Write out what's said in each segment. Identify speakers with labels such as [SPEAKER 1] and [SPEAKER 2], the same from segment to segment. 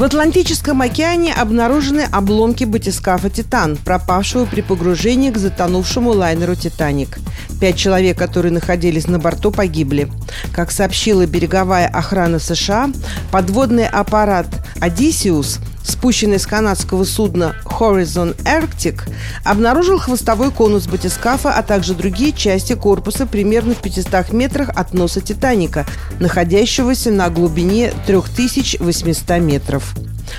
[SPEAKER 1] В Атлантическом океане обнаружены обломки батискафа «Титан», пропавшего при погружении к затонувшему лайнеру «Титаник». Пять человек, которые находились на борту, погибли. Как сообщила береговая охрана США, подводный аппарат «Одиссиус» спущенный с канадского судна Horizon Arctic, обнаружил хвостовой конус батискафа, а также другие части корпуса примерно в 500 метрах от носа «Титаника», находящегося на глубине 3800 метров.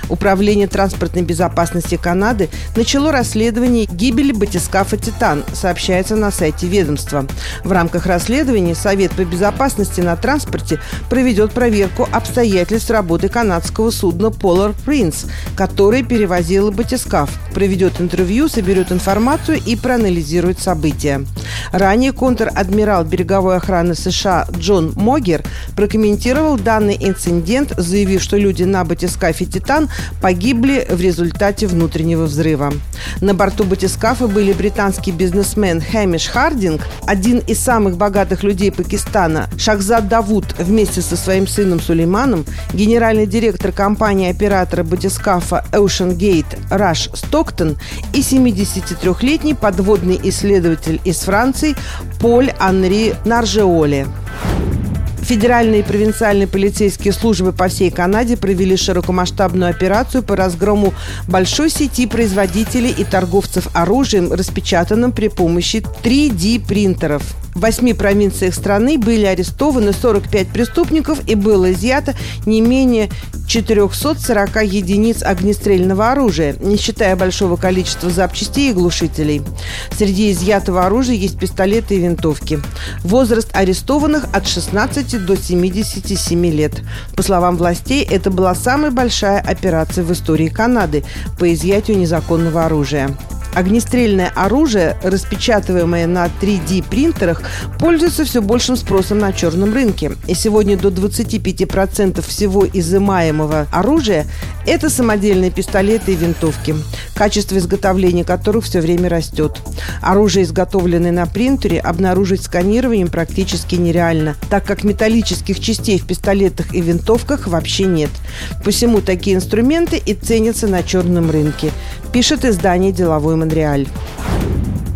[SPEAKER 1] Управление транспортной безопасности Канады начало расследование гибели батискафа «Титан», сообщается на сайте ведомства. В рамках расследования Совет по безопасности на транспорте проведет проверку обстоятельств работы канадского судна Polar Prince, который перевозил батискаф, проведет интервью, соберет информацию и проанализирует события. Ранее контр-адмирал береговой охраны США Джон Могер прокомментировал данный инцидент, заявив, что люди на батискафе «Титан» погибли в результате внутреннего взрыва. На борту батискафа были британский бизнесмен Хэмиш Хардинг, один из самых богатых людей Пакистана, Шахзад Давуд вместе со своим сыном Сулейманом, генеральный директор компании-оператора батискафа Ocean Gate Раш Стоктон и 73-летний подводный исследователь из Франции Поль Анри Наржеоле. Федеральные и провинциальные полицейские службы по всей Канаде провели широкомасштабную операцию по разгрому большой сети производителей и торговцев оружием, распечатанным при помощи 3D-принтеров. В восьми провинциях страны были арестованы 45 преступников и было изъято не менее 440 единиц огнестрельного оружия, не считая большого количества запчастей и глушителей. Среди изъятого оружия есть пистолеты и винтовки. Возраст арестованных от 16 до 77 лет. По словам властей, это была самая большая операция в истории Канады по изъятию незаконного оружия. Огнестрельное оружие, распечатываемое на 3D-принтерах, пользуется все большим спросом на черном рынке. И сегодня до 25% всего изымаемого оружия – это самодельные пистолеты и винтовки, качество изготовления которых все время растет. Оружие, изготовленное на принтере, обнаружить сканированием практически нереально, так как металлических частей в пистолетах и винтовках вообще нет. Посему такие инструменты и ценятся на черном рынке, пишет издание «Деловой Монреаль».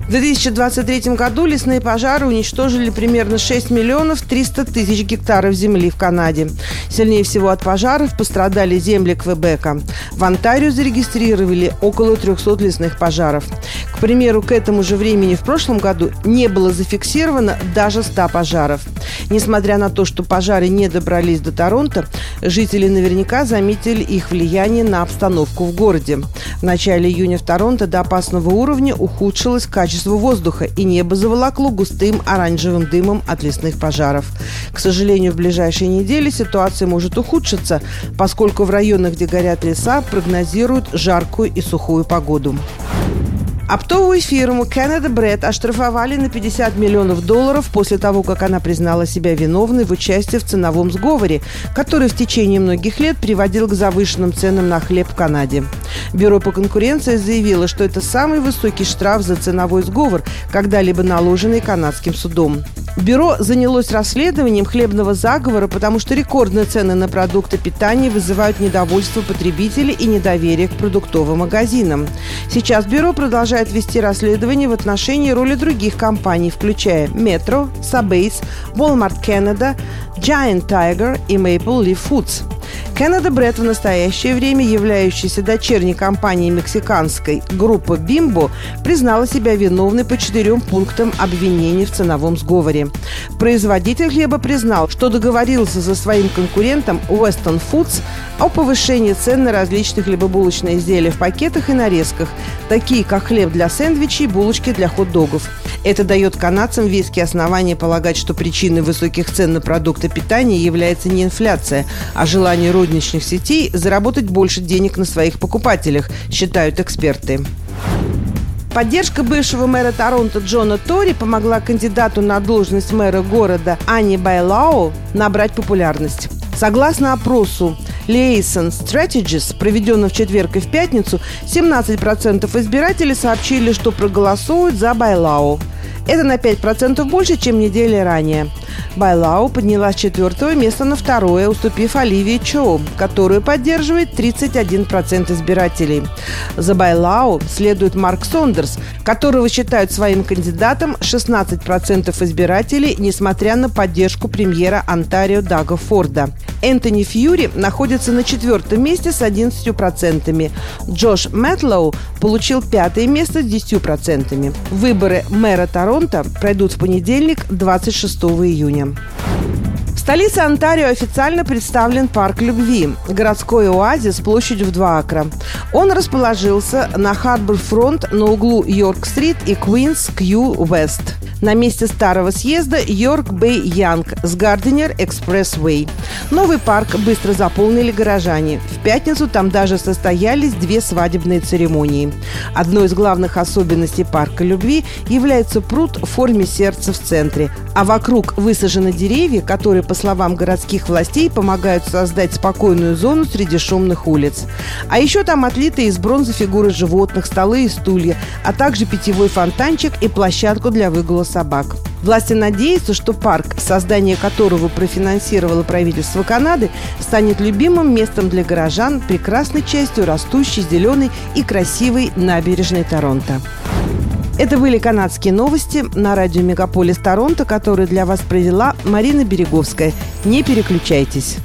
[SPEAKER 1] В 2023 году лесные пожары уничтожили примерно 6 миллионов 300 тысяч гектаров земли в Канаде. Сильнее всего от пожаров пострадали земли Квебека. В Онтарио зарегистрировали около 300 лесных пожаров. К примеру, к этому же времени в прошлом году не было зафиксировано даже 100 пожаров. Несмотря на то, что пожары не добрались до Торонто, жители наверняка заметили их влияние на обстановку в городе. Начале июня в Торонто до опасного уровня ухудшилось качество воздуха, и небо заволокло густым оранжевым дымом от лесных пожаров. К сожалению, в ближайшие недели ситуация может ухудшиться, поскольку в районах, где горят леса, прогнозируют жаркую и сухую погоду. Оптовую фирму Canada Bread оштрафовали на 50 миллионов долларов после того, как она признала себя виновной в участии в ценовом сговоре, который в течение многих лет приводил к завышенным ценам на хлеб в Канаде. Бюро по конкуренции заявило, что это самый высокий штраф за ценовой сговор, когда-либо наложенный канадским судом. Бюро занялось расследованием хлебного заговора, потому что рекордные цены на продукты питания вызывают недовольство потребителей и недоверие к продуктовым магазинам. Сейчас бюро продолжает вести расследование в отношении роли других компаний, включая Metro, Subase, Walmart Canada, Giant Tiger и Maple Leaf Foods – Canada Bread в настоящее время, являющаяся дочерней компанией мексиканской группы Bimbo, признала себя виновной по четырем пунктам обвинений в ценовом сговоре. Производитель хлеба признал, что договорился со своим конкурентом Weston Foods о повышении цен на различные хлебобулочные изделия в пакетах и нарезках, такие как хлеб для сэндвичей и булочки для хот-догов. Это дает канадцам веские основания полагать, что причиной высоких цен на продукты питания является не инфляция, а желание розничных сетей заработать больше денег на своих покупателях, считают эксперты. Поддержка бывшего мэра Торонто Джона Тори помогла кандидату на должность мэра города Ани Байлау набрать популярность. Согласно опросу Liaison Strategies, проведенному в четверг и в пятницу, 17% избирателей сообщили, что проголосуют за Байлау. Это на 5% больше, чем недели ранее. Байлау поднялась с четвертого места на второе, уступив Оливии Чоу, которую поддерживает 31% избирателей. За Байлау следует Марк Сондерс, которого считают своим кандидатом 16% избирателей, несмотря на поддержку премьера Онтарио Дага Форда. Энтони Фьюри находится на четвертом месте с 11%. Джош Мэтлоу получил пятое место с 10%. Выборы мэра Торонто пройдут в понедельник, 26 июня. В столице Онтарио официально представлен парк любви – городской оазис площадью в 2 акра. Он расположился на Harbourfront на углу York Street и Queens Quay West – на месте старого съезда York Bay Yonge с Gardiner Expressway. Новый парк быстро заполнили горожане. В пятницу там даже состоялись две свадебные церемонии. Одной из главных особенностей парка любви является пруд в форме сердца в центре, а вокруг высажены деревья, которые, по словам городских властей, помогают создать спокойную зону среди шумных улиц. А еще там отлиты из бронзы фигуры животных, столы и стулья, а также питьевой фонтанчик и площадку для выгула собак. Власти надеются, что парк, создание которого профинансировало правительство Канады, станет любимым местом для горожан, прекрасной частью растущей зеленой и красивой набережной Торонто. Это были канадские новости на радио «Мегаполис Торонто», которые для вас провела Марина Береговская. Не переключайтесь.